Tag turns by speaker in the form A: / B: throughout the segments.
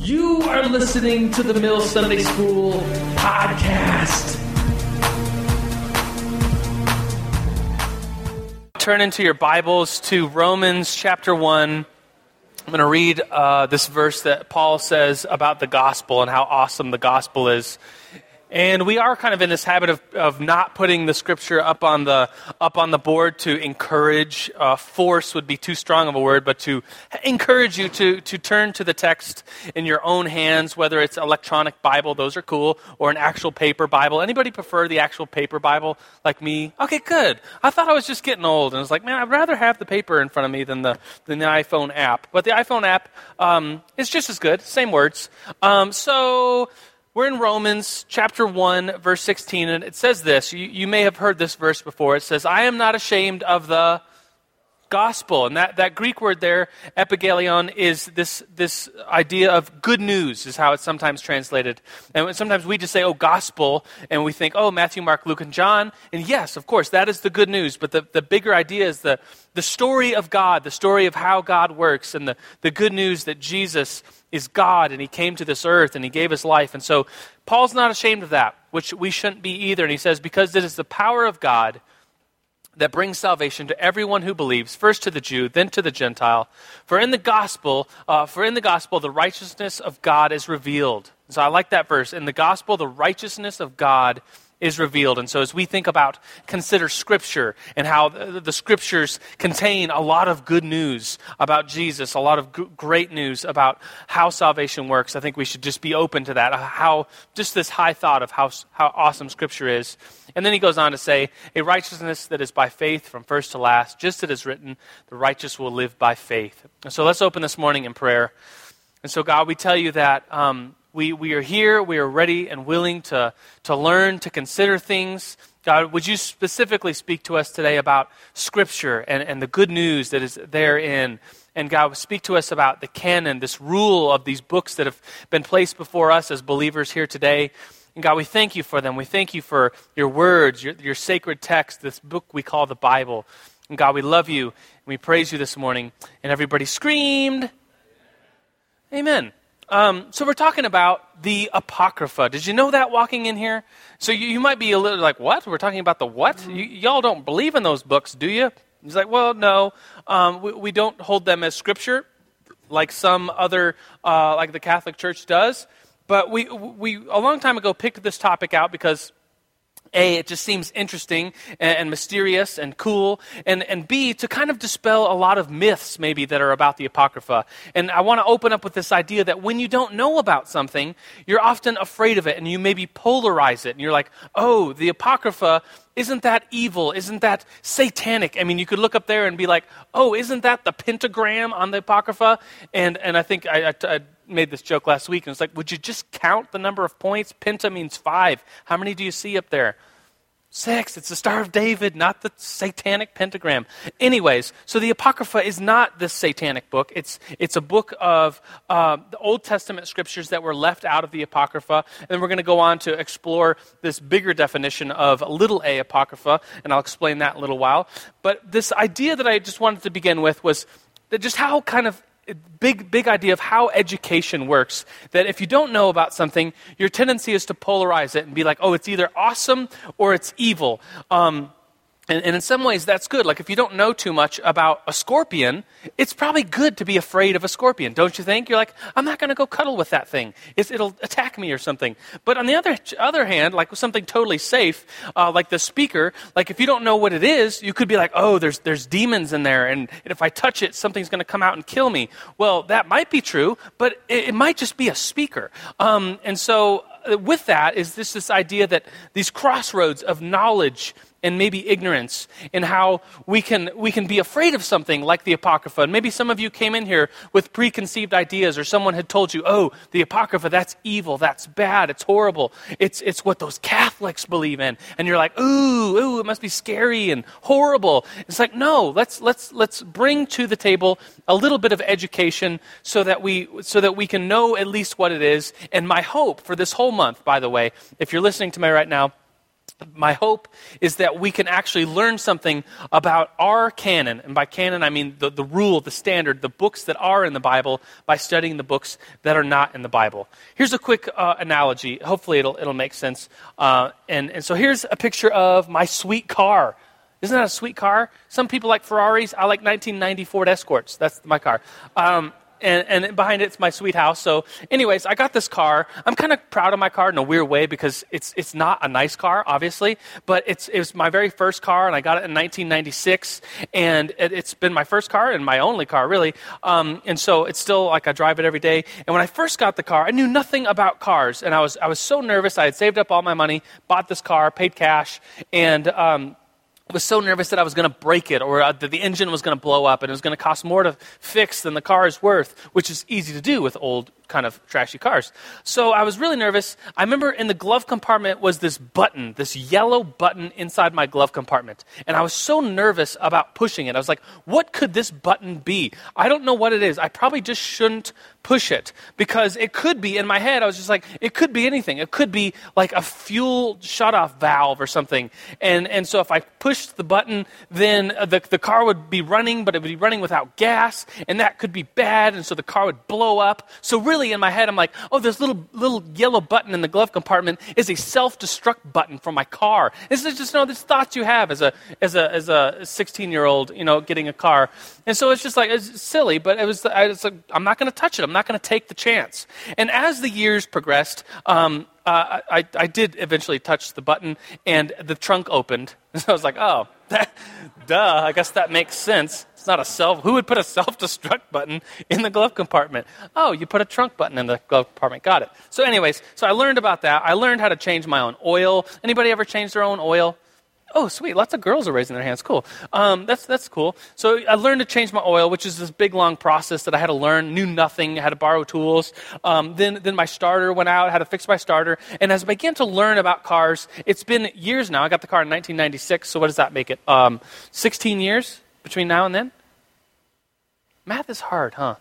A: You are listening to the Mill Sunday School podcast.
B: Turn into your Bibles to Romans chapter 1. I'm going to read uh, this verse that Paul says about the gospel and how awesome the gospel is. And we are kind of in this habit of, of not putting the scripture up on the, up on the board to encourage. Uh, force would be too strong of a word, but to encourage you to, to turn to the text in your own hands, whether it's electronic Bible, those are cool, or an actual paper Bible. Anybody prefer the actual paper Bible like me? Okay, good. I thought I was just getting old, and I was like, man, I'd rather have the paper in front of me than the, than the iPhone app. But the iPhone app um, is just as good, same words. Um, so we're in Romans chapter 1, verse 16, and it says this. You, you, may have heard this verse before. It says, I am not ashamed of the gospel. And that, that Greek word there, epigelion, is this, this idea of good news, is how it's sometimes translated. And sometimes we just say, oh, gospel, and we think, oh, Matthew, Mark, Luke, and John. And yes, of course, that is the good news. But the, the bigger idea is the, the story of God, the story of how God works, and the, the good news that Jesus is God and he came to this earth and he gave his life. And so Paul's not ashamed of that, which we shouldn't be either. And he says, because it is the power of God that brings salvation to everyone who believes, first to the Jew, then to the Gentile. For in the gospel, uh, for in the gospel, the righteousness of God is revealed. So I like that verse. In the gospel, the righteousness of God is revealed. And so, as we think about, consider Scripture and how the, the Scriptures contain a lot of good news about Jesus, a lot of g- great news about how salvation works, I think we should just be open to that. How, just this high thought of how, how awesome Scripture is. And then he goes on to say, a righteousness that is by faith from first to last, just as it is written, the righteous will live by faith. And so, let's open this morning in prayer. And so, God, we tell you that um, we, we are here. We are ready and willing to, to learn, to consider things. God, would you specifically speak to us today about Scripture and, and the good news that is therein? And God, speak to us about the canon, this rule of these books that have been placed before us as believers here today. And God, we thank you for them. We thank you for your words, your, your sacred text, this book we call the Bible. And God, we love you and we praise you this morning. And everybody screamed, Amen. Um, so we're talking about the Apocrypha. Did you know that walking in here? So you, you might be a little like, what? We're talking about the what? Mm-hmm. y'all don't believe in those books, do you? He's like, well, no. Um, we, we, don't hold them as scripture like some other, uh, like the Catholic Church does. But we, we, a long time ago, picked this topic out because a, it just seems interesting and, mysterious and cool. And, and B, to kind of dispel a lot of myths maybe that are about the Apocrypha. And I want to open up with this idea that when you don't know about something, you're often afraid of it and you maybe polarize it. And you're like, oh, the Apocrypha, isn't that evil? Isn't that satanic? I mean, you could look up there and be like, oh, isn't that the pentagram on the Apocrypha? And, and I think I, I, I made this joke last week, and it's like, would you just count the number of points? Penta means five. How many do you see up there? Six. It's the Star of David, not the satanic pentagram. Anyways, so the Apocrypha is not this satanic book. It's, it's a book of uh, the Old Testament scriptures that were left out of the Apocrypha. And we're going to go on to explore this bigger definition of little a Apocrypha, and I'll explain that in a little while. But this idea that I just wanted to begin with was that just how kind of big, big idea of how education works. That if you don't know about something, your tendency is to polarize it and be like, oh, it's either awesome or it's evil. Um, and, and, in some ways, that's good. Like, if you don't know too much about a scorpion, it's probably good to be afraid of a scorpion, don't you think? You're like, I'm not going to go cuddle with that thing. It's, it'll attack me or something. But on the other, other hand, like with something totally safe, uh, like the speaker, like if you don't know what it is, you could be like, oh, there's, there's demons in there, and, if I touch it, something's going to come out and kill me. Well, that might be true, but it, it might just be a speaker. Um, and so, uh, with that, is this, this idea that these crossroads of knowledge and maybe ignorance in how we can, we can be afraid of something like the Apocrypha. And maybe some of you came in here with preconceived ideas, or someone had told you, oh, the Apocrypha, that's evil, that's bad, it's horrible. It's, it's what those Catholics believe in. And you're like, ooh, ooh, it must be scary and horrible. It's like, no, let's, let's, let's bring to the table a little bit of education so that, we, so that we can know at least what it is. And my hope for this whole month, by the way, if you're listening to me right now, my hope is that we can actually learn something about our canon. And by canon, I mean the, the rule, the standard, the books that are in the Bible by studying the books that are not in the Bible. Here's a quick uh, analogy. Hopefully, it'll, it'll make sense. Uh, and, and so here's a picture of my sweet car. Isn't that a sweet car? Some people like Ferraris. I like 1990 Ford Escorts. That's my car. Um, and, and behind it's my sweet house. So, anyways, I got this car. I'm kind of proud of my car in a weird way because it's it's not a nice car, obviously, but it's it was my very first car, and I got it in 1996, and it, has been my first car and my only car, really. Um, and so it's still like I drive it every day. And when I first got the car, I knew nothing about cars, and I was I was so nervous. I had saved up all my money, bought this car, paid cash, and um, was so nervous that I was going to break it or uh, that the engine was going to blow up and it was going to cost more to fix than the car is worth, which is easy to do with old kind of trashy cars. So I was really nervous. I remember in the glove compartment was this button, this yellow button inside my glove compartment. And I was so nervous about pushing it. I was like, what could this button be? I don't know what it is. I probably just shouldn't push it because it could be in my head. I was just like, it could be anything. It could be like a fuel shut off valve or something. And, and so if I pushed the button, then the, the car would be running, but it would be running without gas. And that could be bad. And so the car would blow up. So really, in my head, I'm like, oh, this little little yellow button in the glove compartment is a self-destruct button for my car. This is just you know this thoughts you have as a as a as a 16 year old, you know, getting a car, and so it's just like it's silly, but it was I was like, I'm not going to touch it. I'm not going to take the chance. And as the years progressed. Um, uh, I, I did eventually touch the button, and the trunk opened. So I was like, oh, that, duh, I guess that makes sense It's not a self. Who would put a self-destruct button in the glove compartment? Oh, you put a trunk button in the glove compartment. Got it. So, anyways, so I learned about that. I learned how to change my own oil. Anybody ever change their own oil? Oh, sweet. Lots of girls are raising their hands. Cool. Um, that's, that's cool. So I learned to change my oil, which is this big, long process that I had to learn. Knew nothing. Had to borrow tools. Um, then, then my starter went out. Had to fix my starter. And as I began to learn about cars, it's been years now. I got the car in 1996. So what does that make it? Um, 16 years between now and then? Math is hard, huh?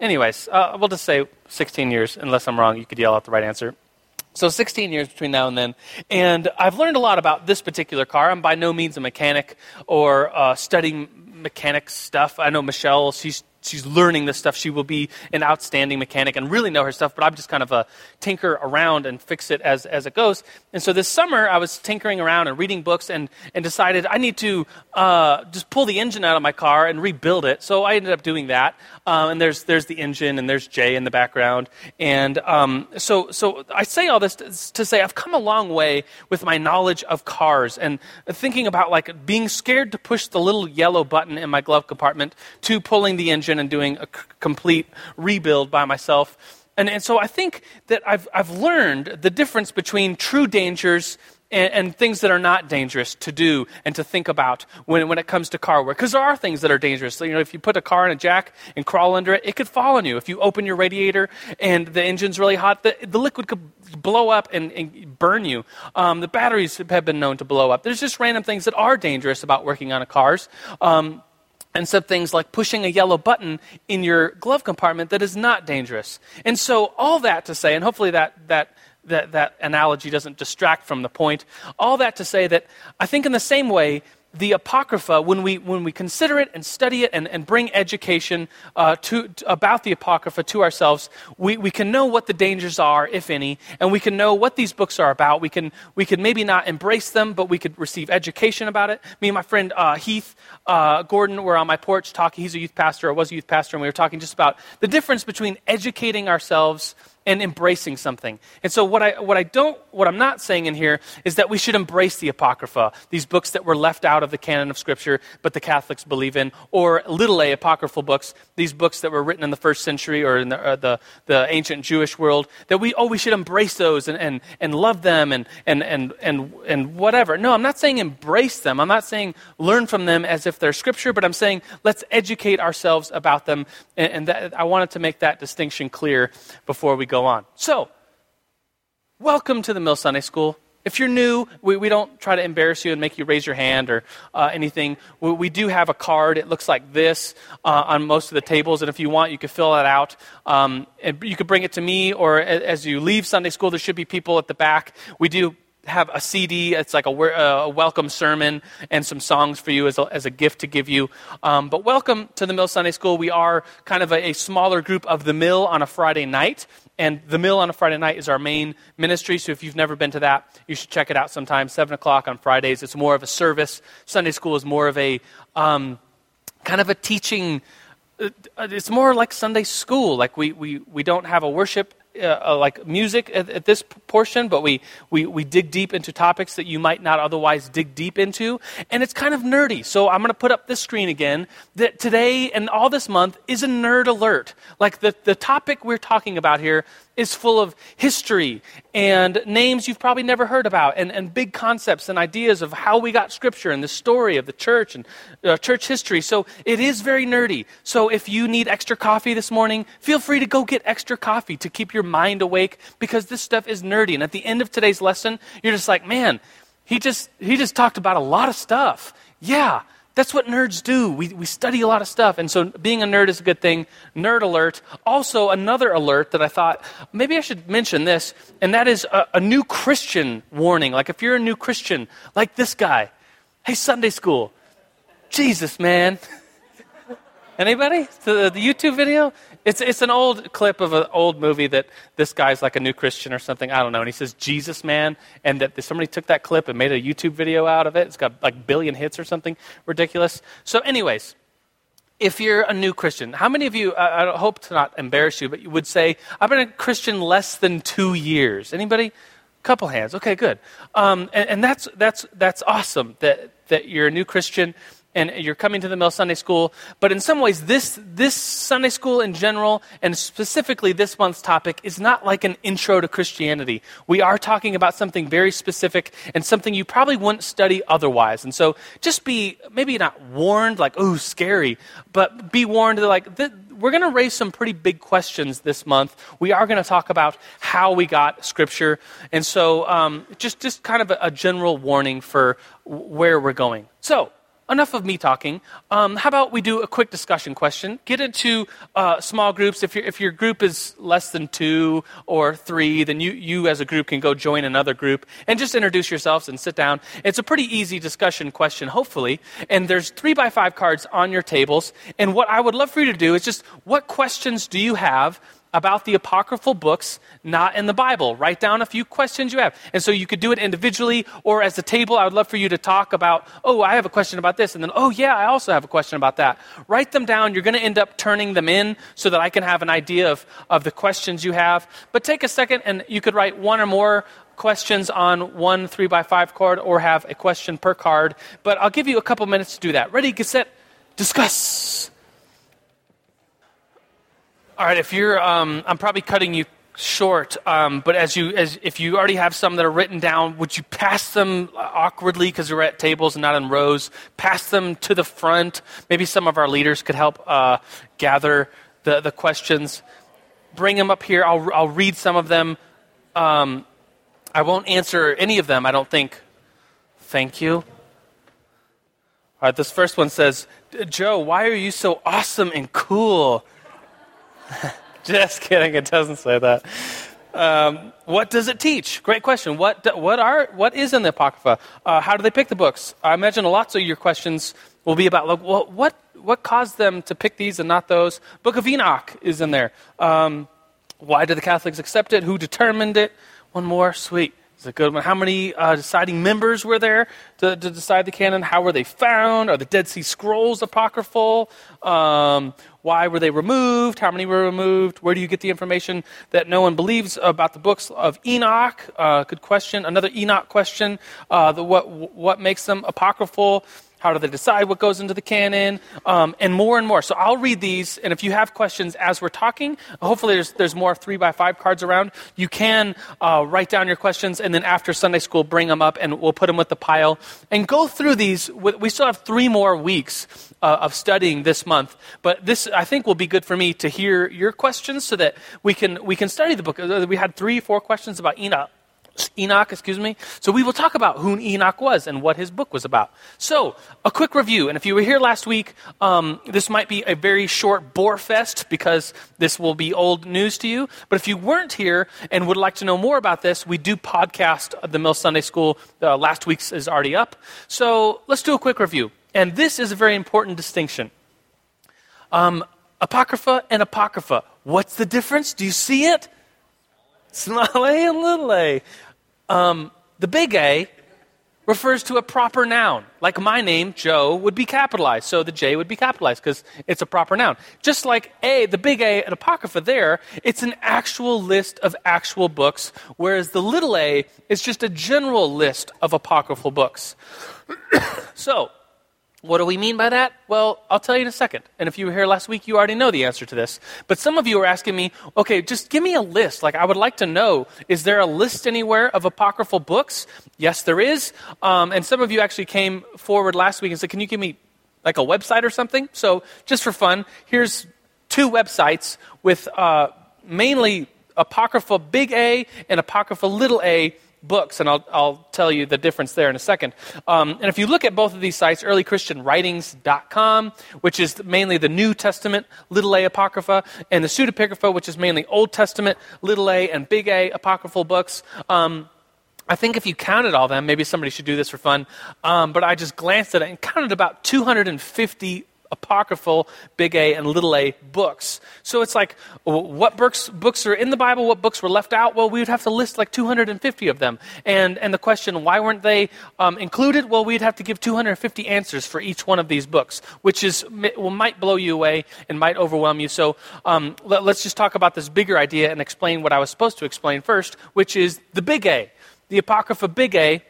B: Anyways, uh, we'll just say 16 years, unless I'm wrong. You could yell out the right answer. So 16 years between now and then. And I've learned a lot about this particular car. I'm by no means a mechanic or uh, studying mechanics stuff. I know Michelle, she's she's learning this stuff. She will be an outstanding mechanic and really know her stuff, but I'm just kind of a tinker around and fix it as, as it goes. And so this summer, I was tinkering around and reading books and, and decided I need to uh, just pull the engine out of my car and rebuild it. So I ended up doing that. Um, and there's, there's the engine and there's Jay in the background. And um, so, so I say all this to, to say I've come a long way with my knowledge of cars and thinking about like being scared to push the little yellow button in my glove compartment to pulling the engine in and doing a c- complete rebuild by myself. And, and so I think that I've, I've learned the difference between true dangers and, and, things that are not dangerous to do and to think about when, when it comes to car work. Because there are things that are dangerous. So, you know, if you put a car in a jack and crawl under it, it could fall on you. If you open your radiator and the engine's really hot, the, the liquid could blow up and, and burn you. Um, the batteries have been known to blow up. There's just random things that are dangerous about working on cars. Um, and some things like pushing a yellow button in your glove compartment that is not dangerous. And so, all that to say, and hopefully that, that, that, that analogy doesn't distract from the point, all that to say that I think in the same way, the Apocrypha, when we, when we consider it and study it and, and bring education uh, to, to, about the Apocrypha to ourselves, we, we can know what the dangers are, if any, and we can know what these books are about. We can, we can maybe not embrace them, but we could receive education about it. Me and my friend uh, Heath uh, Gordon were on my porch talking. He's a youth pastor, or was a youth pastor, and we were talking just about the difference between educating ourselves and embracing something. And so what I what I don't what I'm not saying in here is that we should embrace the apocrypha, these books that were left out of the canon of scripture but the Catholics believe in, or little a apocryphal books, these books that were written in the first century or in the uh, the, the, ancient Jewish world, that we oh we should embrace those and, and, and love them and, and and and and whatever. No, I'm not saying embrace them. I'm not saying learn from them as if they're scripture, but I'm saying let's educate ourselves about them and, and that, I wanted to make that distinction clear before we go go on. So, welcome to the Mill Sunday School. If you're new, we, we don't try to embarrass you and make you raise your hand or uh, anything. We, we, do have a card. It looks like this uh, on most of the tables, and if you want, you can fill that out. Um, and you could bring it to me, or as you leave Sunday school, there should be people at the back. We do have a CD. It's like a, a, welcome sermon and some songs for you as a, as a gift to give you. Um, but welcome to the Mill Sunday School. We are kind of a, a smaller group of the Mill on a Friday night. And the Mill on a Friday night is our main ministry. So if you've never been to that, you should check it out sometime. 7 o'clock on Fridays. It's more of a service. Sunday school is more of a um, kind of a teaching. Uh, it's more like Sunday school. Like we, we, we don't have a worship uh, uh, like music at, at, this portion, but we, we, we dig deep into topics that you might not otherwise dig deep into. And it's kind of nerdy. So I'm going to put up this screen again that today and all this month is a nerd alert. Like the, the topic we're talking about here is full of history and names you've probably never heard about and, and big concepts and ideas of how we got scripture and the story of the church and uh, church history. So it is very nerdy. So if you need extra coffee this morning, feel free to go get extra coffee to keep your mind awake because this stuff is nerdy. And at the end of today's lesson, you're just like, man, he just, he just talked about a lot of stuff. Yeah, that's what nerds do. We, we study a lot of stuff. And so being a nerd is a good thing. Nerd alert. Also, another alert that I thought maybe I should mention this, and that is a, a new Christian warning. Like if you're a new Christian, like this guy, hey, Sunday school, Jesus, man. Anybody? The, the YouTube video? It's, it's an old clip of an old movie that this guy's like a new Christian or something. I don't know. And he says, Jesus, man. And that somebody took that clip and made a YouTube video out of it. It's got like billion hits or something ridiculous. So, anyways, if you're a new Christian, how many of you, I, I hope to not embarrass you, but you would say, I've been a Christian less than two years? Anybody? Couple hands. Okay, good. Um, and, and that's, that's, that's awesome that, that you're a new Christian and you're coming to the Mill Sunday School. But in some ways, this, this Sunday School in general, and specifically this month's topic, is not like an intro to Christianity. We are talking about something very specific and something you probably wouldn't study otherwise. And so just be maybe not warned, like, oh, scary, but be warned that, like, th- we're going to raise some pretty big questions this month. We are going to talk about how we got Scripture. And so um, just, just kind of a, a general warning for where we're going. So, enough of me talking. Um, how about we do a quick discussion question? Get into uh, small groups. If, if your group is less than two or three, then you, you as a group can go join another group and just introduce yourselves and sit down. It's a pretty easy discussion question, hopefully. And there's three by five cards on your tables. And what I would love for you to do is just what questions do you have about the apocryphal books not in the Bible. Write down a few questions you have. And so you could do it individually or as a table. I would love for you to talk about, oh, I have a question about this. And then, oh, yeah, I also have a question about that. Write them down. You're going to end up turning them in so that I can have an idea of, of the questions you have. But take a second and you could write one or more questions on one three by five card or have a question per card. But I'll give you a couple minutes to do that. Ready, get set, discuss. All right, if you're, um, I'm probably cutting you short, um, but as you, as if you already have some that are written down, would you pass them awkwardly because we're at tables and not in rows? Pass them to the front. Maybe some of our leaders could help uh, gather the, the questions. Bring them up here. I'll, I'll read some of them. Um, I won't answer any of them. I don't think. Thank you. All right, this first one says, Joe, why are you so awesome and cool? Just kidding. It doesn't say that. Um, what does it teach? Great question. What, what, are, what is in the Apocrypha? Uh, how do they pick the books? I imagine lots of your questions will be about like, well, what, what caused them to pick these and not those? Book of Enoch is in there. Um, why did the Catholics accept it? Who determined it? One more. Sweet. It's a good one. How many uh, deciding members were there to, to, decide the canon? How were they found? Are the Dead Sea Scrolls apocryphal? Um, why were they removed? How many were removed? Where do you get the information that no one believes about the books of Enoch? Uh, good question. Another Enoch question. Uh, the, what, what makes them apocryphal? How do they decide what goes into the canon? Um, and more and more. So I'll read these, and if you have questions as we're talking, hopefully there's, there's more three by five cards around. You can uh, write down your questions, and then after Sunday school, bring them up, and we'll put them with the pile. And go through these. We still have three more weeks uh, of studying this month, but this I think will be good for me to hear your questions so that we can we can study the book. We had three, four questions about Enoch Enoch, excuse me. So we will talk about who Enoch was and what his book was about. So, a quick review. And if you were here last week, um, this might be a very short bore fest because this will be old news to you. But if you weren't here and would like to know more about this, we do podcast the Mill Sunday School. Uh, last week's is already up. So let's do a quick review. And this is a very important distinction. Um, Apocrypha and Apocrypha. What's the difference? Do you see it? Small a and little a. Um, the big A refers to a proper noun. Like my name, Joe, would be capitalized. So the J would be capitalized because it's a proper noun. Just like A, the big A at Apocrypha there, it's an actual list of actual books, whereas the little a is just a general list of apocryphal books. so, what do we mean by that? Well, I'll tell you in a second. And if you were here last week, you already know the answer to this. But some of you are asking me, okay, just give me a list. Like, I would like to know, is there a list anywhere of apocryphal books? Yes, there is. Um, and some of you actually came forward last week and said, can you give me like a website or something? So, just for fun, here's two websites with uh, mainly apocrypha big A and apocrypha little a books, and I'll, I'll tell you the difference there in a second. Um, and if you look at both of these sites, earlychristianwritings.com, which is mainly the New Testament, little a apocrypha, and the pseudepigrapha, which is mainly Old Testament, little a and big A apocryphal books. Um, I think if you counted all them, maybe somebody should do this for fun, um, but I just glanced at it and counted about 250 apocryphal big A and little a books. So it's like, what books, books are in the Bible, what books were left out? Well, we would have to list like 250 of them. And, and the question, why weren't they um, included? Well, we'd have to give 250 answers for each one of these books, which is, well, might blow you away and might overwhelm you. So um, let, let's just talk about this bigger idea and explain what I was supposed to explain first, which is the big A. The Apocrypha Big A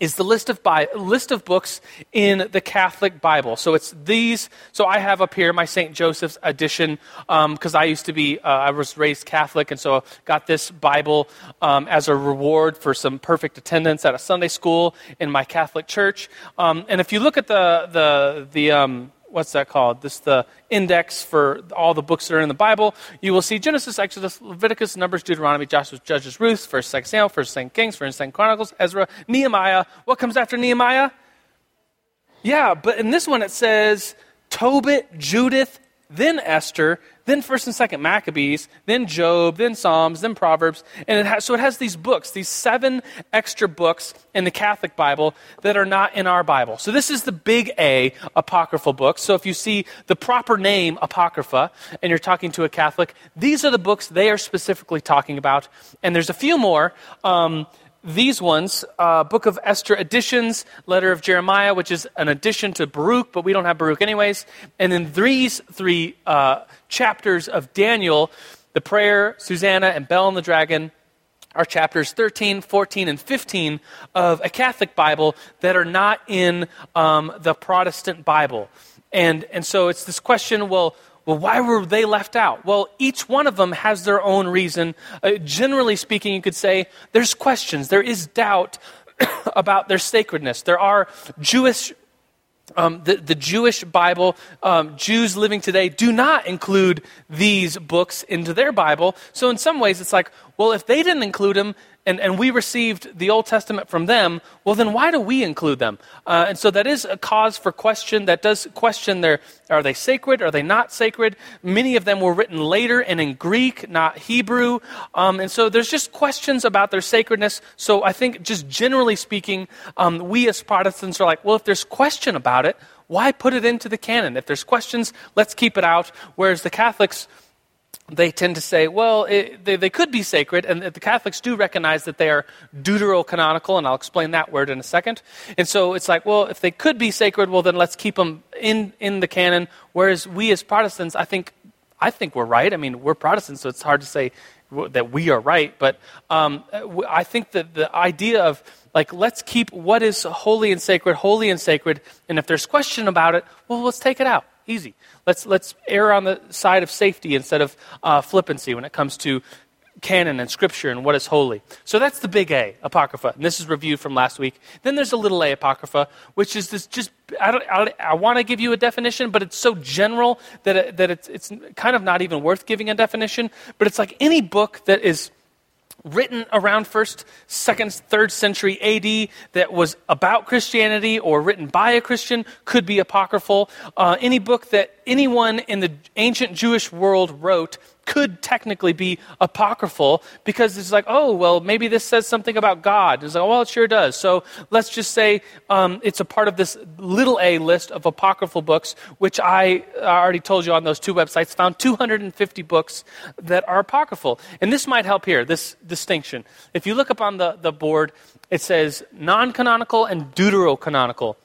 B: is the list of, Bi- list of books in the Catholic Bible. So it's these. So I have up here my St. Joseph's edition because um, I used to be, uh, I was raised Catholic, and so I got this Bible um, as a reward for some perfect attendance at a Sunday school in my Catholic church. Um, and if you look at the the the um, what's that called? This the index for all the books that are in the Bible. You will see Genesis, Exodus, Leviticus, Numbers, Deuteronomy, Joshua, Judges, Ruth, First, Second Samuel, First, Second Kings, First, Second Chronicles, Ezra, Nehemiah. What comes after Nehemiah? Yeah, but in this one it says Tobit, Judith, then Esther, then First and Second Maccabees, then Job, then Psalms, then Proverbs, and it has, so it has these books, these seven extra books in the Catholic Bible that are not in our Bible. So this is the big A apocryphal books. So if you see the proper name apocrypha and you're talking to a Catholic, these are the books they are specifically talking about, and there's a few more. Um, these ones uh, Book of Esther additions, Letter of Jeremiah, which is an addition to Baruch, but we don't have Baruch anyways. And then these three uh, chapters of Daniel, the prayer, Susanna, and Bel and the dragon, are chapters 13, 14, and 15 of a Catholic Bible that are not in um, the Protestant Bible. And, and so it's this question well, well, why were they left out? Well, each one of them has their own reason. Uh, generally speaking, you could say there's questions, there is doubt about their sacredness. There are Jewish um, the, the, Jewish Bible, um, Jews living today do not include these books into their Bible. So, in some ways, it's like, well, if they didn't include them and, and we received the Old Testament from them, well, then why do we include them? Uh, and so that is a cause for question. That does question their are they sacred? Are they not sacred? Many of them were written later and in Greek, not Hebrew. Um, and so there's just questions about their sacredness. So I think, just generally speaking, um, we as Protestants are like, well, if there's question about it, why put it into the canon? If there's questions, let's keep it out. Whereas the Catholics, they tend to say, well, it, they, they could be sacred, and the Catholics do recognize that they are deuterocanonical, and I'll explain that word in a second. And so it's like, well, if they could be sacred, well, then let's keep them in, in the canon. Whereas we as Protestants, I think, I think we're right. I mean, we're Protestants, so it's hard to say that we are right. But um, I think that the idea of like let's keep what is holy and sacred holy and sacred, and if there's question about it, well, let's take it out. Easy. Let's, let's err on the side of safety instead of uh, flippancy when it comes to canon and scripture and what is holy. So that's the big A, Apocrypha. And this is reviewed from last week. Then there's a little a, Apocrypha, which is this just, I, don't, I, I want to give you a definition, but it's so general that, it, that it's, it's kind of not even worth giving a definition. But it's like any book that is written around first, second, third century AD that was about Christianity or written by a Christian could be apocryphal. Uh, any book that anyone in the ancient Jewish world wrote could technically be apocryphal because it's like, oh, well, maybe this says something about God. It's like, oh, well, it sure does. So let's just say um, it's a part of this little a list of apocryphal books, which I already told you on those two websites, found 250 books that are apocryphal. And this might help here, this distinction. If you look up on the, the board, it says non canonical and deuterocanonical.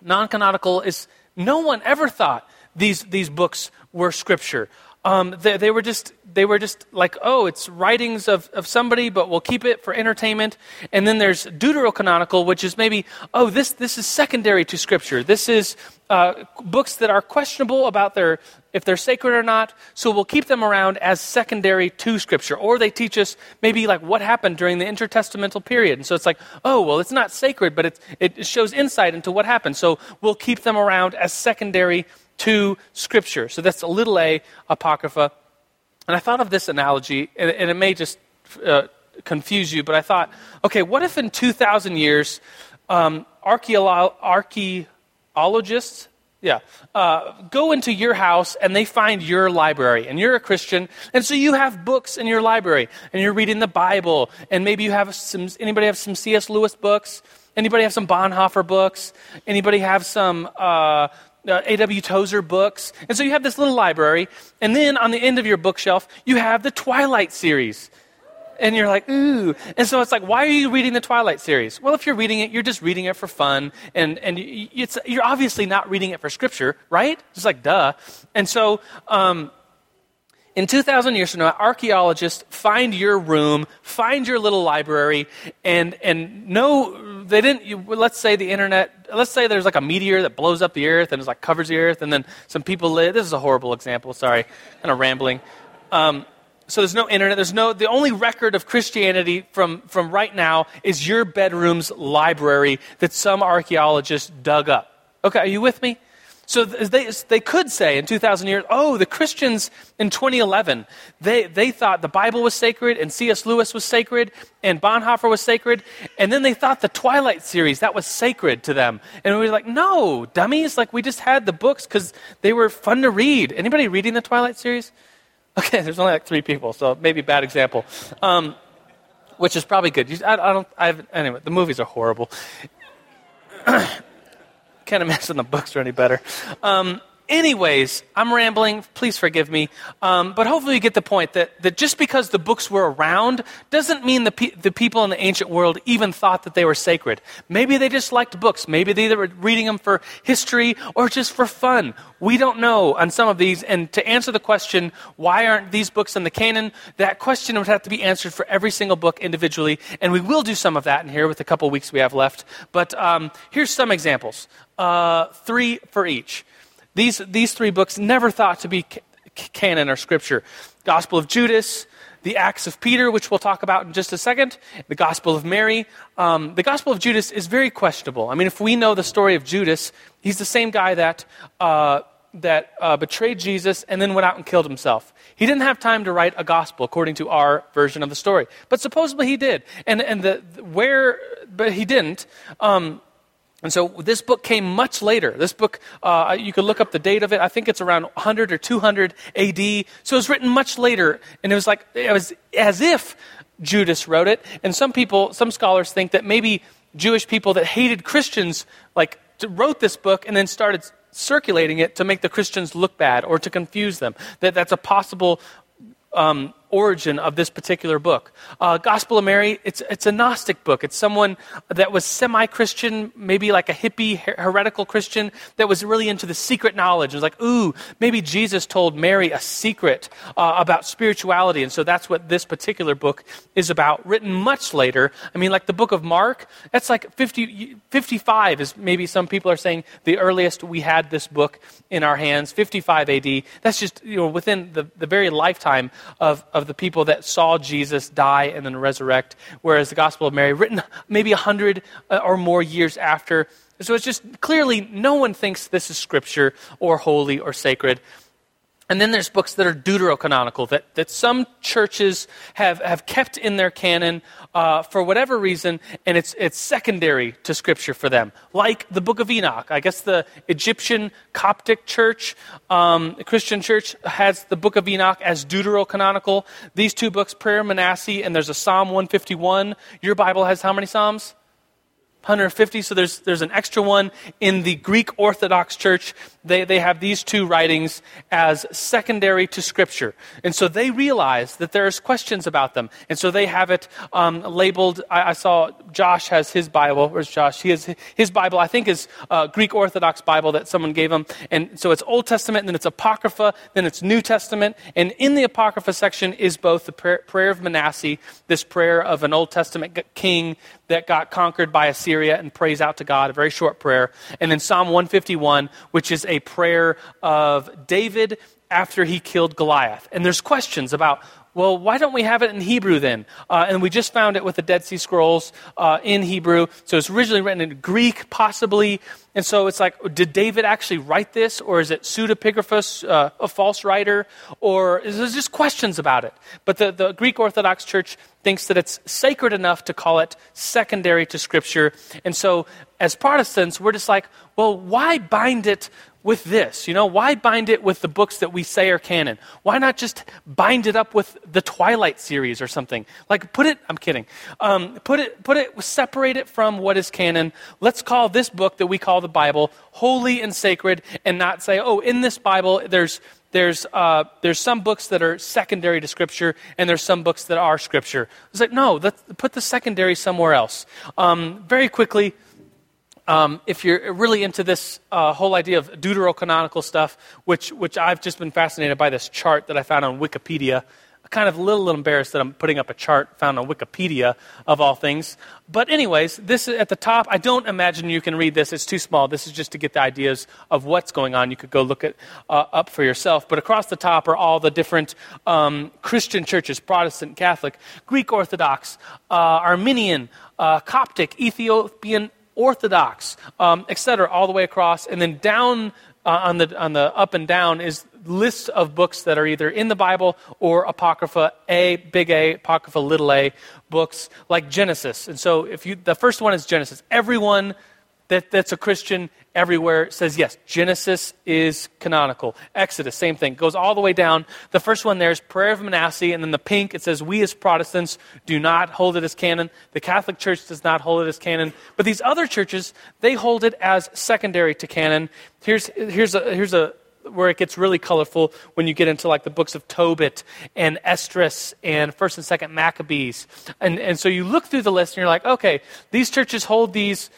B: Non canonical is no one ever thought these, these books were scripture. Um, they, they, were just they were just like, oh, it's writings of, of somebody, but we'll keep it for entertainment. And then there's deuterocanonical, which is maybe, oh, this this is secondary to Scripture. This is uh, books that are questionable about their if they're sacred or not. So we'll keep them around as secondary to Scripture. Or they teach us maybe like what happened during the intertestamental period. And so it's like, oh, well, it's not sacred, but it it shows insight into what happened. So we'll keep them around as secondary to Scripture. So that's a little a, Apocrypha. And I thought of this analogy, and, and it may just uh, confuse you, but I thought, okay, what if in 2,000 years, um, archeolo- archaeologists, yeah, uh, go into your house and they find your library, and you're a Christian, and so you have books in your library, and you're reading the Bible, and maybe you have some. Anybody have some C.S. Lewis books? Anybody have some Bonhoeffer books? Anybody have some uh, uh, A.W. Tozer books. And so you have this little library, and then on the end of your bookshelf, you have the Twilight series. And you're like, ooh. And so it's like, why are you reading the Twilight series? Well, if you're reading it, you're just reading it for fun. And, and it's, you're obviously not reading it for scripture, right? Just like, duh. And so, um, in 2,000 years from now, archaeologists find your room, find your little library, and, and no, they didn't, you, let's say the internet, let's say there's like a meteor that blows up the earth and it's like covers the earth, and then some people live, this is a horrible example, sorry, kind of rambling. Um, so there's no internet, there's no, the only record of Christianity from, from right now is your bedroom's library that some archaeologist dug up. Okay, are you with me? So they, they could say in 2,000 years, oh, the Christians in 2011, they, they thought the Bible was sacred and C.S. Lewis was sacred and Bonhoeffer was sacred. And then they thought the Twilight series, that was sacred to them. And we were like, no, dummies. Like we just had the books because they were fun to read. Anybody reading the Twilight series? Okay, there's only like three people, so maybe bad example. Um, which is probably good. I, I don't. I anyway. The movies are horrible. can't imagine the books are any better. Um, anyways, I'm rambling. Please forgive me. Um, but hopefully, you get the point that, that just because the books were around doesn't mean the, pe- the people in the ancient world even thought that they were sacred. Maybe they just liked books. Maybe they were reading them for history or just for fun. We don't know on some of these. And to answer the question, why aren't these books in the canon, that question would have to be answered for every single book individually. And we will do some of that in here with the couple weeks we have left. But um, here's some examples uh, three for each. These, these three books never thought to be canon or scripture Gospel of Judas, the Acts of Peter, which we'll talk about in just a second, the Gospel of Mary. Um, the Gospel of Judas is very questionable. I mean, if we know the story of Judas, he's the same guy that, uh, that uh, betrayed Jesus and then went out and killed himself. He didn't have time to write a gospel according to our version of the story, but supposedly he did. And, and the, where, but he didn't. Um, and so this book came much later. This book, uh, you can look up the date of it. I think it's around 100 or 200 AD. So it was written much later. And it was like, it was as if Judas wrote it. And some people, some scholars think that maybe Jewish people that hated Christians, like, wrote this book and then started circulating it to make the Christians look bad or to confuse them. That that's a possible um, origin of this particular book. Uh, Gospel of Mary, it's, it's a Gnostic book. It's someone that was semi Christian, maybe like a hippie, her- heretical Christian, that was really into the secret knowledge. It was like, ooh, maybe Jesus told Mary a secret uh, about spirituality. And so that's what this particular book is about, written much later. I mean, like the book of Mark, that's like 50, 55 is maybe some people are saying the earliest we had this book in our hands, 55 AD. That's just, you know, within the, the very lifetime of, of of the people that saw Jesus die and then resurrect, whereas the Gospel of Mary, written maybe a hundred uh, or more years after. So it's just clearly no one thinks this is scripture or holy or sacred. And then there's books that are deuterocanonical, that, that some churches have, have kept in their canon uh, for whatever reason, and it's, it's secondary to Scripture for them, like the Book of Enoch. I guess the Egyptian Coptic church, um, Christian church, has the Book of Enoch as deuterocanonical. These two books, Prayer Manasseh, and there's a Psalm 151. Your Bible has how many Psalms? 150, so there's, there's an extra one. In the Greek Orthodox Church, they, they have these two writings as secondary to Scripture. And so they realize that there's questions about them. And so they have it um, labeled. I, I, saw Josh has his Bible. Where's Josh? He has his Bible, I think, is uh, Greek Orthodox Bible that someone gave him. And so it's Old Testament, then it's Apocrypha, then it's New Testament. And in the Apocrypha section is both the prayer, prayer of Manasseh, this prayer of an Old Testament king that got conquered by Assyria and prays out to God, a very short prayer. And then Psalm 151, which is a prayer of David after he killed Goliath. And there's questions about well, why don't we have it in Hebrew then? Uh, and we just found it with the Dead Sea Scrolls uh, in Hebrew. So it's originally written in Greek, possibly. And so it's like, did David actually write this? Or is it pseudepigraphus, uh, a false writer? Or is there just questions about it? But the, the Greek Orthodox Church thinks that it's sacred enough to call it secondary to Scripture. And so as Protestants, we're just like, well, why bind it with this? You know, why bind it with the books that we say are canon? Why not just bind it up with the Twilight series or something? Like, put it, I'm kidding. Um, put it, put it, separate it from what is canon. Let's call this book that we call the Bible holy and sacred and not say, oh, in this Bible, there's, there's, uh, there's some books that are secondary to Scripture, and there's some books that are Scripture. It's like, no, put the secondary somewhere else. Um, very quickly, um, if you're really into this uh, whole idea of deuterocanonical stuff, which, which I've just been fascinated by this chart that I found on Wikipedia. Kind of a little, little embarrassed that I'm putting up a chart found on Wikipedia of all things. But, anyways, this at the top, I don't imagine you can read this. It's too small. This is just to get the ideas of what's going on. You could go look it uh, up for yourself. But across the top are all the different um, Christian churches Protestant, Catholic, Greek Orthodox, uh, Armenian, uh, Coptic, Ethiopian Orthodox, um, etc., all the way across. And then down uh, on, the, on the up and down is lists of books that are either in the Bible or Apocrypha A, big A, Apocrypha little a books like Genesis. And so if you, the first one is Genesis. Everyone that, that's a Christian everywhere says yes, Genesis is canonical. Exodus, same thing, goes all the way down. The first one there is Prayer of Manasseh, and then the pink, it says, We as Protestants do not hold it as canon. The Catholic Church does not hold it as canon. But these other churches, they hold it as secondary to canon. Here's, here's, a, here's a, where it gets really colorful when you get into like the books of Tobit and Esdras and First and Second Maccabees. And, and so you look through the list and you're like, okay, these churches hold these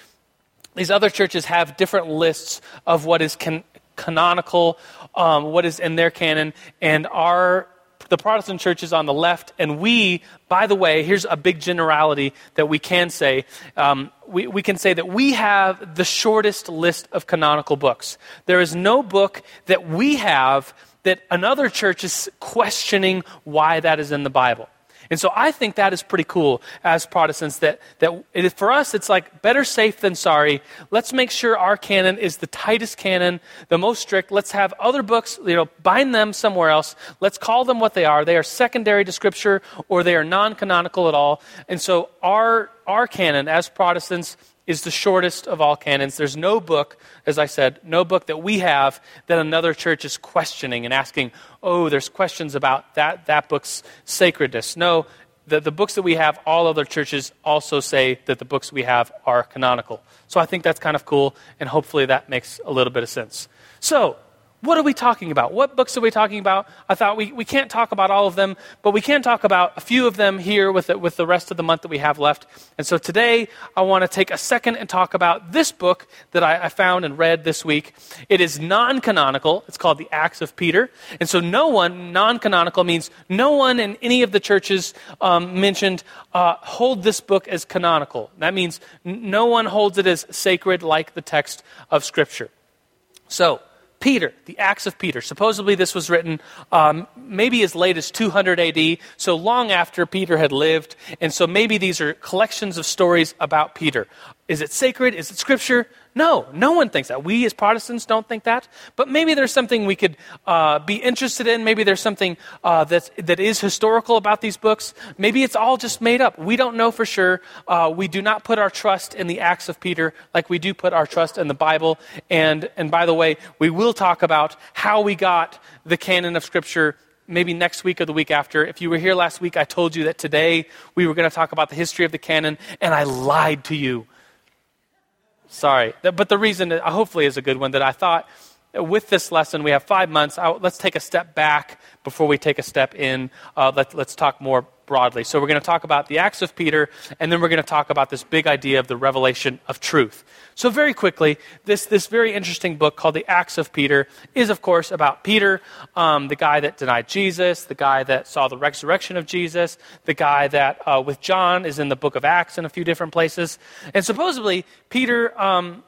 B: these other churches have different lists of what is can- canonical, um, what is in their canon, and our the Protestant church is on the left, and we, by the way, here's a big generality that we can say. Um, we, we can say that we have the shortest list of canonical books. There is no book that we have that another church is questioning why that is in the Bible. And so I think that is pretty cool as Protestants that, that it, for us, it's like better safe than sorry. Let's make sure our canon is the tightest canon, the most strict. Let's have other books, you know, bind them somewhere else. Let's call them what they are. They are secondary to Scripture or they are non canonical at all. And so our, our canon as Protestants is the shortest of all canons. There's no book, as I said, no book that we have that another church is questioning and asking, oh, there's questions about that, that book's sacredness. No, the, the books that we have, all other churches also say that the books we have are canonical. So I think that's kind of cool, and hopefully that makes a little bit of sense. So, what are we talking about? What books are we talking about? I thought we, we can't talk about all of them, but we can talk about a few of them here with the, with the rest of the month that we have left. And so today, I want to take a second and talk about this book that I, I found and read this week. It is non canonical. It's called the Acts of Peter. And so, no one, non canonical means no one in any of the churches um, mentioned uh, hold this book as canonical. That means no one holds it as sacred like the text of Scripture. So, Peter, the Acts of Peter. Supposedly, this was written um, maybe as late as 200 AD, so long after Peter had lived. And so maybe these are collections of stories about Peter. Is it sacred? Is it scripture? No, no one thinks that. We as Protestants don't think that. But maybe there's something we could uh, be interested in. Maybe there's something uh, that's, that is historical about these books. Maybe it's all just made up. We don't know for sure. Uh, we do not put our trust in the Acts of Peter like we do put our trust in the Bible. And, and by the way, we will talk about how we got the canon of Scripture maybe next week or the week after. If you were here last week, I told you that today we were going to talk about the history of the canon, and I lied to you. Sorry. But the reason, hopefully, is a good one that I thought with this lesson, we have five months. let's take a step back before we take a step in. Uh, let, let's talk more broadly. So, we're going to talk about the Acts of Peter, and then we're going to talk about this big idea of the revelation of truth. So, very quickly, this, this very interesting book called The Acts of Peter is, of course, about Peter, um, the guy that denied Jesus, the guy that saw the resurrection of Jesus, the guy that, uh, with John, is in the book of Acts in a few different places. And supposedly, Peter um,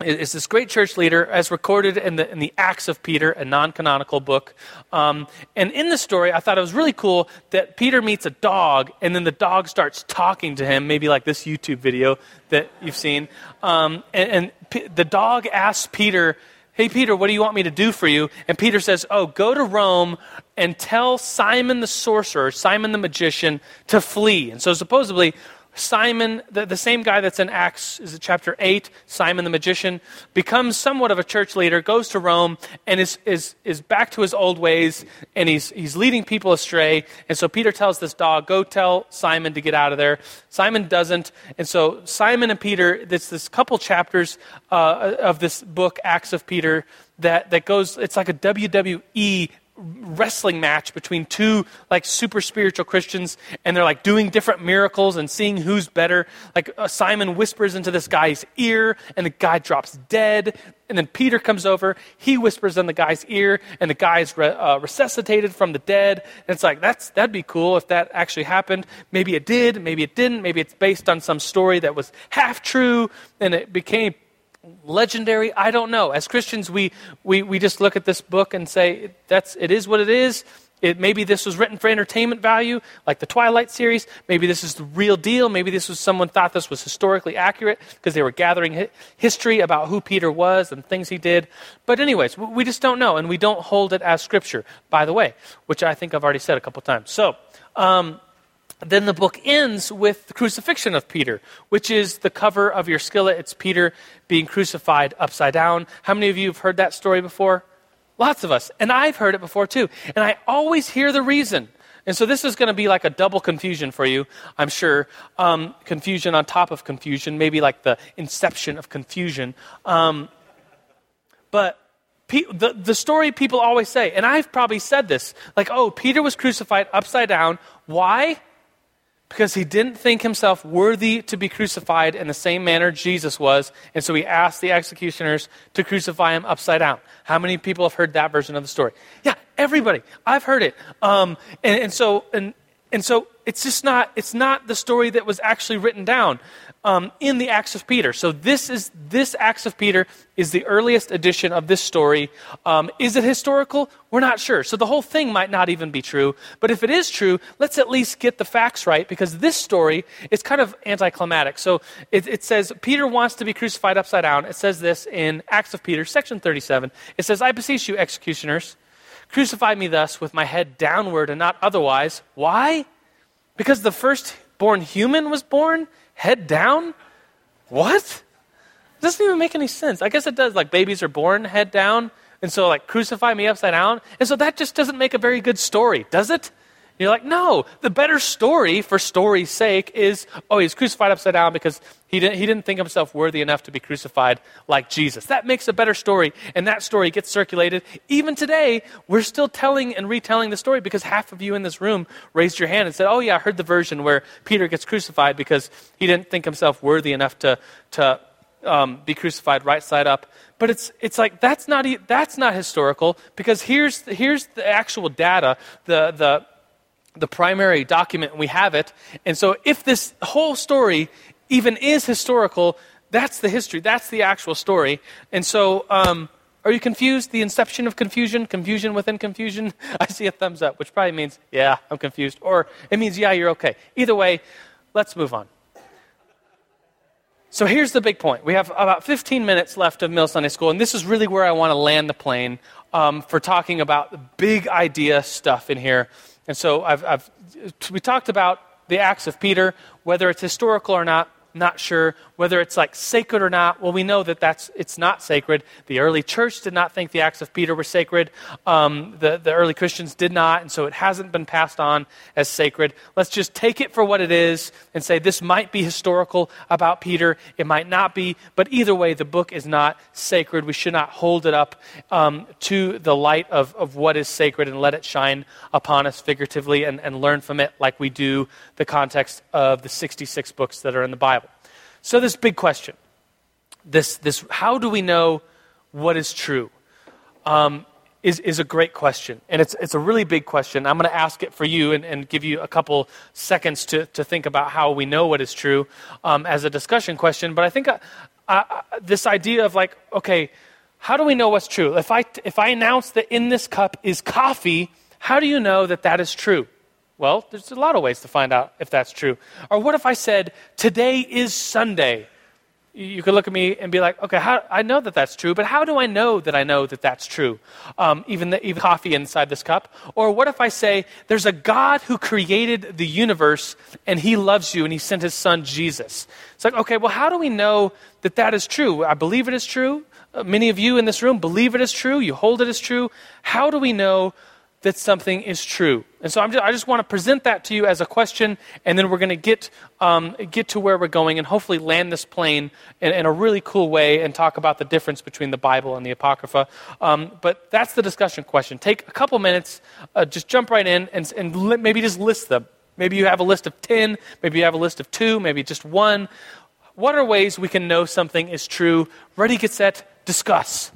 B: is this great church leader, as recorded in the, in the Acts of Peter, a non canonical book. Um, and in the story, I thought it was really cool that Peter meets a dog, and then the dog starts talking to him, maybe like this YouTube video that you've seen. Um, and, and P- the dog asks Peter, Hey, Peter, what do you want me to do for you? And Peter says, Oh, go to Rome and tell Simon the sorcerer, Simon the magician, to flee. And so supposedly, Simon, the, the same guy that's in Acts, is it chapter 8, Simon the magician, becomes somewhat of a church leader, goes to Rome, and is, is, is back to his old ways, and he's, he's leading people astray. And so Peter tells this dog, Go tell Simon to get out of there. Simon doesn't. And so Simon and Peter, it's this couple chapters uh, of this book, Acts of Peter, that, that goes, it's like a WWE wrestling match between two like super spiritual Christians and they're like doing different miracles and seeing who's better. Like uh, Simon whispers into this guy's ear and the guy drops dead. And then Peter comes over, he whispers in the guy's ear and the guy's re- uh, resuscitated from the dead. And it's like, that's, that'd be cool if that actually happened. Maybe it did, maybe it didn't. Maybe it's based on some story that was half true and it became legendary? I don't know. As Christians, we, we, we just look at this book and say, that's, it is what it is. It, maybe this was written for entertainment value, like the Twilight series. Maybe this is the real deal. Maybe this was someone thought this was historically accurate because they were gathering hi- history about who Peter was and things he did. But, anyways, we, just don't know, and we don't hold it as scripture, by the way, which I think I've already said a couple times. So, um, then the book ends with the crucifixion of Peter, which is the cover of your skillet. It's Peter being crucified upside down. How many of you have heard that story before? Lots of us. And I've heard it before too. And I always hear the reason. And so this is going to be like a double confusion for you, I'm sure. Um, confusion on top of confusion, maybe like the inception of confusion. Um, but the, the story people always say, and I've probably said this, like, oh, Peter was crucified upside down. Why? Because he didn't think himself worthy to be crucified in the same manner Jesus was, and so he asked the executioners to crucify him upside down. How many people have heard that version of the story? Yeah, everybody. I've heard it. Um, and, and, so, and, and so it's just not, it's not the story that was actually written down um, in the Acts of Peter. So this is this Acts of Peter is the earliest edition of this story. Um, is it historical? We're not sure. So the whole thing might not even be true. But if it is true, let's at least get the facts right because this story is kind of anticlimactic. So it, it says Peter wants to be crucified upside down. It says this in Acts of Peter, section 37. It says, "I beseech you, executioners, crucify me thus with my head downward and not otherwise." Why? Because the firstborn human was born head down? What? It doesn't even make any sense. I guess it does. Like babies are born head down, and so like crucify me upside down. And so that just doesn't make a very good story, does it? You're like, no, the better story for story's sake is, oh, he's crucified upside down because he didn't, he didn't think himself worthy enough to be crucified like Jesus. That makes a better story, and that story gets circulated. Even today, we're still telling and retelling the story because half of you in this room raised your hand and said, oh, yeah, I heard the version where Peter gets crucified because he didn't think himself worthy enough to, to um, be crucified right side up. But it's, it's like, that's not, that's not historical because here's, here's the actual data, the, the, the primary document, and we have it. And so, if this whole story even is historical, that's the history. That's the actual story. And so, um, are you confused? The inception of confusion, confusion within confusion? I see a thumbs up, which probably means, yeah, I'm confused. Or it means, yeah, you're okay. Either way, let's move on. So here's the big point. We have about 15 minutes left of Mill Sunday School, and this is really where I want to land the plane um, for talking about the big idea stuff in here. And so I've, I've, we talked about the Acts of Peter, whether it's historical or not not sure whether it's like sacred or not. Well, we know that that's it's not sacred. The early church did not think the Acts of Peter were sacred. Um, the the early Christians did not, and so it hasn't been passed on as sacred. Let's just take it for what it is and say this might be historical about Peter. It might not be, but either way, the book is not sacred. We should not hold it up um, to the light of of what is sacred and let it shine upon us figuratively and, and learn from it like we do the context of the 66 books that are in the Bible. So, this big question this, this how do we know what is true? Um, is, is a great question. And it's, it's a really big question. I'm going to ask it for you and, and give you a couple seconds to, to think about how we know what is true um, as a discussion question. But I think uh, this idea of like, okay, how do we know what's true? If I, if I announce that in this cup is coffee, how do you know that that is true? Well, there's a lot of ways to find out if that's true. Or what if I said, today is Sunday? You could look at me and be like, okay, how, I know that that's true, but how do I know that I know that that's true? Um, even the even coffee inside this cup. Or what if I say, there's a God who created the universe and he loves you and he sent his son Jesus? It's like, okay, well, how do we know that that is true? I believe it is true. Uh, many of you in this room believe it is true. You hold it as true. How do we know that something is true. And so just, i just, want to present that to you as a question, and then we're going to get, um, get to where we're going and hopefully land this plane in, in, a really cool way and talk about the difference between the Bible and the Apocrypha. Um, but that's the discussion question. Take a couple minutes, uh, just jump right in, and, and li- maybe just list them. Maybe you have a list of 10, maybe you have a list of two, maybe just one. What are ways we can know something is true? Ready, get set, discuss.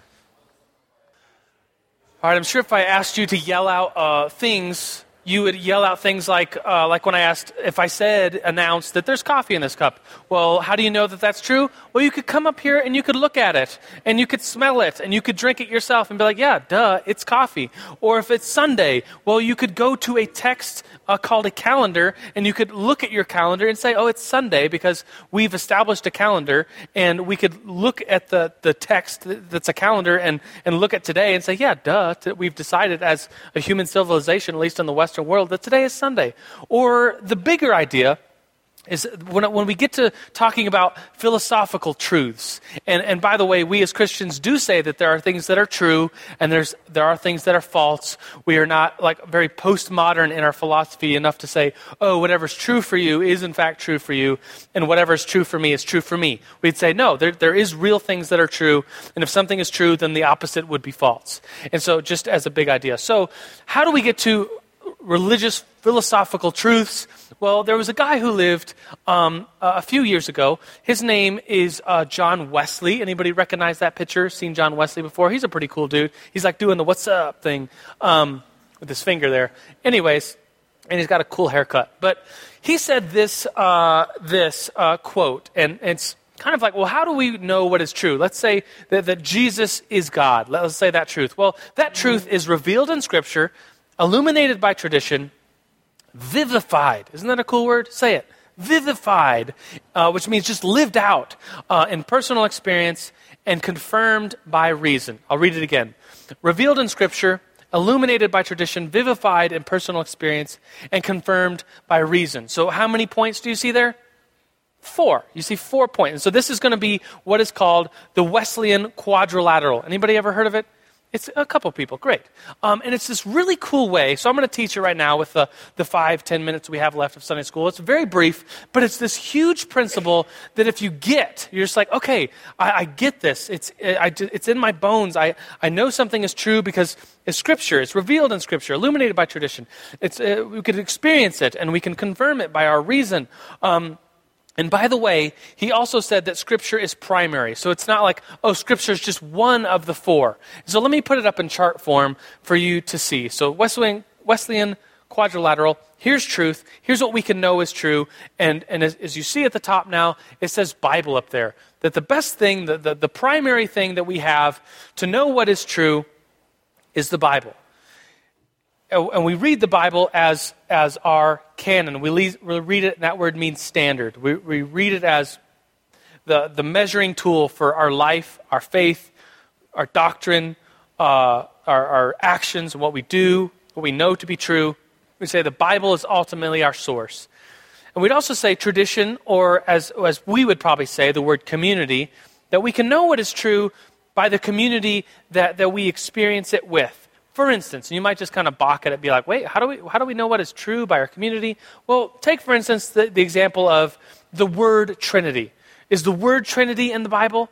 B: All right, I'm sure if I asked you to yell out uh, things, you would yell out things like, uh, like when I asked, if I said, announced that there's coffee in this cup. Well, how do you know that that's true? Well, you could come up here and you could look at it, and you could smell it, and you could drink it yourself and be like, yeah, duh, it's coffee. Or if it's Sunday, well, you could go to a text uh, called a calendar, and you could look at your calendar and say, oh, it's Sunday because we've established a calendar, and we could look at the, the text that's a calendar and, and look at today and say, yeah, duh, we've decided as a human civilization, at least in the World, that today is Sunday. Or the bigger idea is when, when we get to talking about philosophical truths, and, and by the way, we as Christians do say that there are things that are true and there's, there are things that are false. We are not like very postmodern in our philosophy enough to say, oh, whatever's true for you is in fact true for you, and whatever's true for me is true for me. We'd say, no, there, there is real things that are true, and if something is true, then the opposite would be false. And so, just as a big idea. So, how do we get to religious philosophical truths. Well, there was a guy who lived um, a few years ago. His name is uh, John Wesley. Anybody recognize that picture? Seen John Wesley before? He's a pretty cool dude. He's like doing the "What's up" thing um, with his finger there. Anyways, and he's got a cool haircut. But he said this uh, this uh, quote, and it's kind of like, well, how do we know what is true? Let's say that, that Jesus is God. Let's say that truth. Well, that truth is revealed in Scripture illuminated by tradition, vivified. Isn't that a cool word? Say it. Vivified, uh, which means just lived out uh, in personal experience and confirmed by reason. I'll read it again. Revealed in Scripture, illuminated by tradition, vivified in personal experience, and confirmed by reason. So, how many points do you see there? Four. You see four points. And so, this is going to be what is called the Wesleyan quadrilateral. Anybody ever heard of it? It's a couple people, great. Um, and it's this really cool way. So I'm going to teach you right now with the, the five, ten minutes we have left of Sunday school. It's very brief, but it's this huge principle that if you get, you're just like, okay, I, I get this. It's, I, it's in my bones. I, I know something is true because it's Scripture. It's revealed in Scripture, illuminated by tradition. It's, uh, we can experience it and we can confirm it by our reason. Um, and by the way, he also said that Scripture is primary. So it's not like, oh, Scripture is just one of the four. So let me put it up in chart form for you to see. So Wesleyan, Wesleyan quadrilateral, here's truth. Here's what we can know is true. And, and as, as, you see at the top now, it says Bible up there. That the best thing, the, the, the primary thing that we have to know what is true is the Bible and we read the Bible as, as our canon. We, we read it, and that word means standard. We, we read it as the, the measuring tool for our life, our faith, our doctrine, uh, our, our actions, what we do, what we know to be true. We say the Bible is ultimately our source. And we'd also say tradition, or as, as we would probably say, the word community, that we can know what is true by the community that, that we experience it with. For instance, you might just kind of balk at it, be like, wait, how do we, how do we know what is true by our community? Well, take, for instance, the, the example of the word Trinity. Is the word Trinity in the Bible?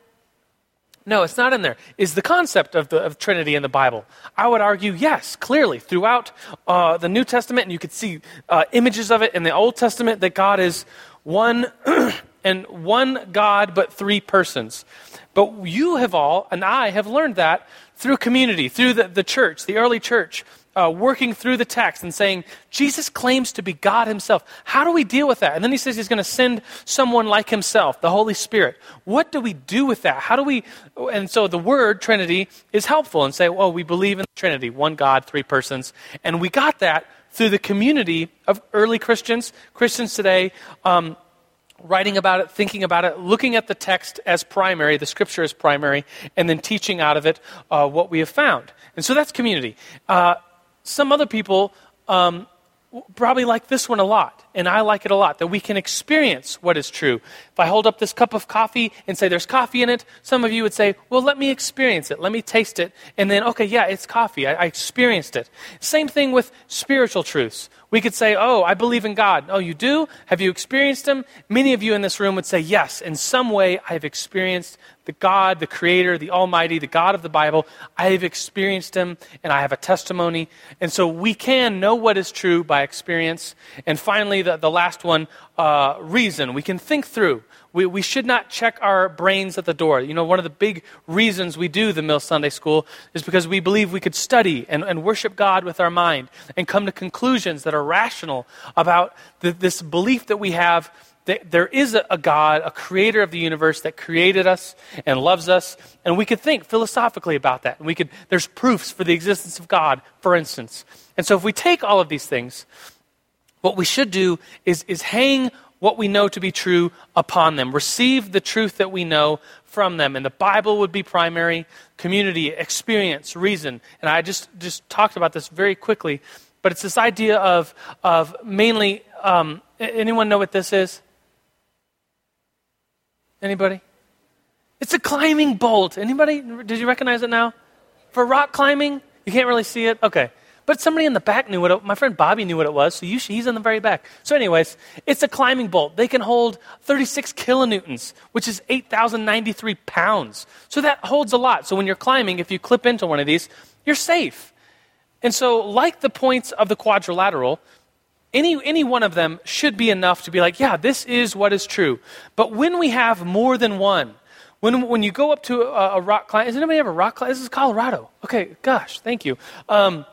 B: No, it's not in there. Is the concept of the of Trinity in the Bible? I would argue yes, clearly throughout uh, the New Testament, and you could see uh, images of it in the Old Testament that God is one and one God, but three persons. But you have all, and I have learned that through community, through the, the church, the early church, uh, working through the text and saying, Jesus claims to be God himself. How do we deal with that? And then he says he's going to send someone like himself, the Holy Spirit. What do we do with that? How do we. And so the word Trinity is helpful and say, well, we believe in the Trinity, one God, three persons. And we got that through the community of early Christians, Christians today. Um, writing about it, thinking about it, looking at the text as primary, the scripture as primary, and then teaching out of it uh, what we have found. And so that's community. Uh, some other people um, probably like this one a lot, and I like it a lot, that we can experience what is true. If I hold up this cup of coffee and say there's coffee in it, some of you would say, well, let me experience it, let me taste it, and then, okay, yeah, it's coffee. I, I experienced it. Same thing with spiritual truths. We could say, Oh, I believe in God. Oh, you do? Have you experienced Him? Many of you in this room would say, Yes, in some way I have experienced the God, the Creator, the Almighty, the God of the Bible. I have experienced Him and I have a testimony. And so we can know what is true by experience. And finally, the, the last one uh, reason. We can think through. We, we should not check our brains at the door. You know, one of the big reasons we do the Mill Sunday School is because we believe we could study and, and worship God with our mind and come to conclusions that are rational about the, this belief that we have that there is a, a God, a creator of the universe that created us and loves us. And we could think philosophically about that. And we could, there's proofs for the existence of God, for instance. And so if we take all of these things, what we should do is, is hang what we know to be true upon them. Receive the truth that we know from them. And the Bible would be primary, community, experience, reason. And I just, just talked about this very quickly, but it's this idea of, of mainly, um, anyone know what this is? Anybody? It's a climbing bolt. Anybody? Did you recognize it now? For rock climbing? You can't really see it? Okay. But somebody in the back knew what it, my friend Bobby knew what it was, so you, he's in the very back. So, anyways, it's a climbing bolt. They can hold 36 kilonewtons, which is 8,093 pounds. So that holds a lot. So when you're climbing, if you clip into one of these, you're safe. And so, like the points of the quadrilateral, any, any one of them should be enough to be like, yeah, this is what is true. But when we have more than one, when, when you go up to a, a rock climb, has anybody ever a rock climb? This is Colorado. Okay, gosh, thank you. Um,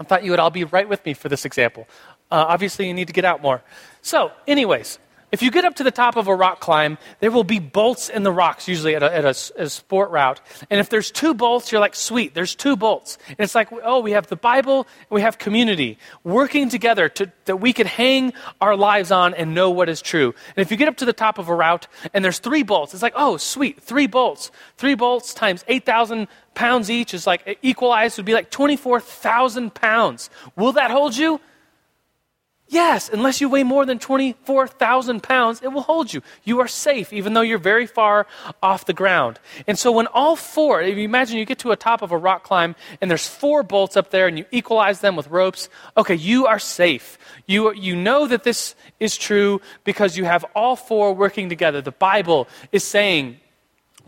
B: I thought you would all be right with me for this example. Uh, obviously, you need to get out more. So, anyways, if you get up to the top of a rock climb, there will be bolts in the rocks, usually at a, at a, a, sport route. And if there's two bolts, you're like, sweet, there's two bolts. And it's like, oh, we have the Bible and we have community working together to, that we can hang our lives on and know what is true. And if you get up to the top of a route and there's three bolts, it's like, oh, sweet, three bolts. Three bolts times 8,000 pounds each is like equalized would be like 24,000 pounds. Will that hold you? Yes, unless you weigh more than 24,000 pounds, it will hold you. You are safe, even though you're very far off the ground. And so, when all four, if you imagine you get to a top of a rock climb and there's four bolts up there and you equalize them with ropes, okay, you are safe. You, you know that this is true because you have all four working together. The Bible is saying,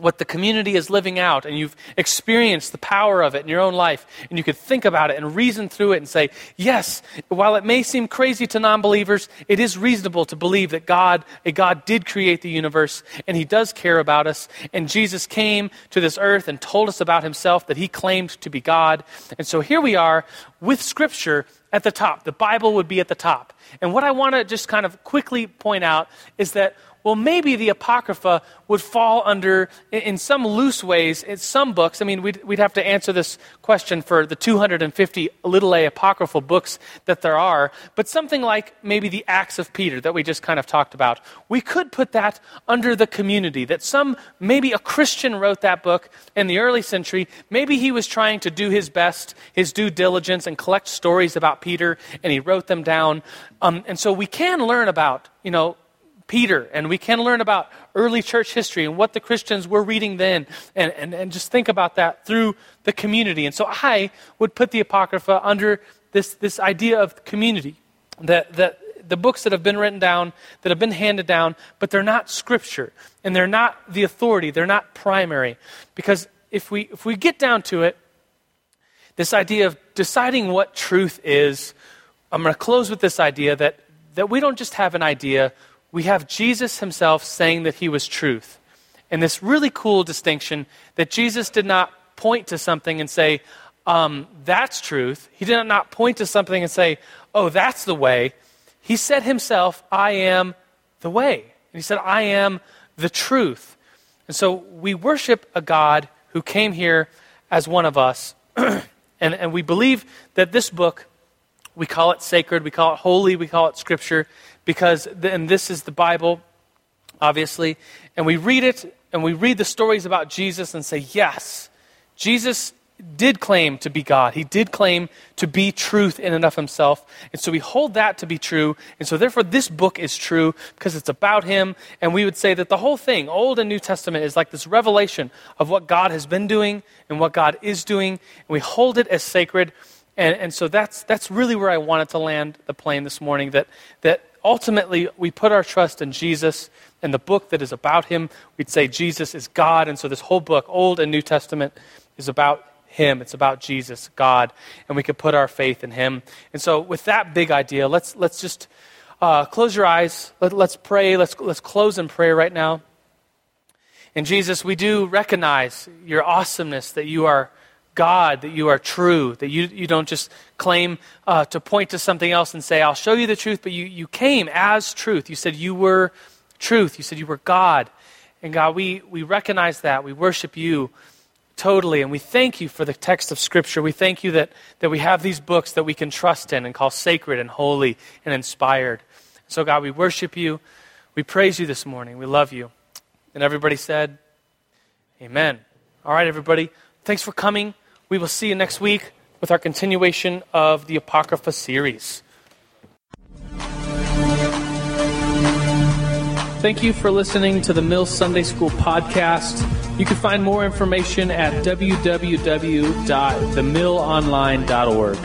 B: what the community is living out and you've experienced the power of it in your own life and you could think about it and reason through it and say yes while it may seem crazy to non-believers it is reasonable to believe that god a god did create the universe and he does care about us and jesus came to this earth and told us about himself that he claimed to be god. And so here we are with scripture at the top. The bible would be at the top. And what i want to just kind of quickly point out is that well, maybe the Apocrypha would fall under, in some loose ways, in some books. I mean, we'd, we'd have to answer this question for the 250 little a apocryphal books that there are, but something like maybe the Acts of Peter that we just kind of talked about. We could put that under the community, that some, maybe a Christian wrote that book in the early century. Maybe he was trying to do his best, his due diligence, and collect stories about Peter, and he wrote them down. Um, and so we can learn about, you know, Peter, and we can learn about early church history and what the Christians were reading then, and, and, and just think about that through the community. And so I would put the Apocrypha under this, this idea of community, that, that the books that have been written down, that have been handed down, but they're not scripture, and they're not the authority, they're not primary. Because if we, if we get down to it, this idea of deciding what truth is, I'm going to close with this idea that, that we don't just have an idea, we have Jesus himself saying that he was truth. And this really cool distinction that Jesus did not point to something and say, um, that's truth. He did not point to something and say, oh, that's the way. He said himself, I am the way. And he said, I am the truth. And so we worship a God who came here as one of us. and, and we believe that this book, we call it sacred, we call it holy, we call it scripture, because, and this is the Bible, obviously, and we read it and we read the stories about Jesus and say, yes, Jesus did claim to be God. He did claim to be truth in and of himself. And so we hold that to be true. And so therefore this book is true because it's about him. And we would say that the whole thing, Old and New Testament, is like this revelation of what God has been doing and what God is doing. And we hold it as sacred. And, and so that's, that's really where I wanted to land the plane this morning, that, that ultimately we put our trust in Jesus and the book that is about him. We'd say Jesus is God. And so this whole book, Old and New Testament, is about him. It's about Jesus, God. And we could put our faith in him. And so with that big idea, let's, let's just uh, close your eyes. Let, let's pray. Let's, let's close in prayer right now. And Jesus, we do recognize your awesomeness that you are God, that you are true, that you, you don't just claim uh, to point to something else and say, I'll show you the truth, but you, you came as truth. You said you were truth. You said you were God. And God, we, we recognize that. We worship you totally. And we thank you for the text of Scripture. We thank you that, that we have these books that we can trust in and call sacred and holy and inspired. So, God, we worship you. We praise you this morning. We love you. And everybody said, Amen. All right, everybody. Thanks for coming. We will see you next week with our continuation of the Apocrypha series.
A: Thank you for listening to the Mill Sunday School podcast. You can find more information at www.themillonline.org.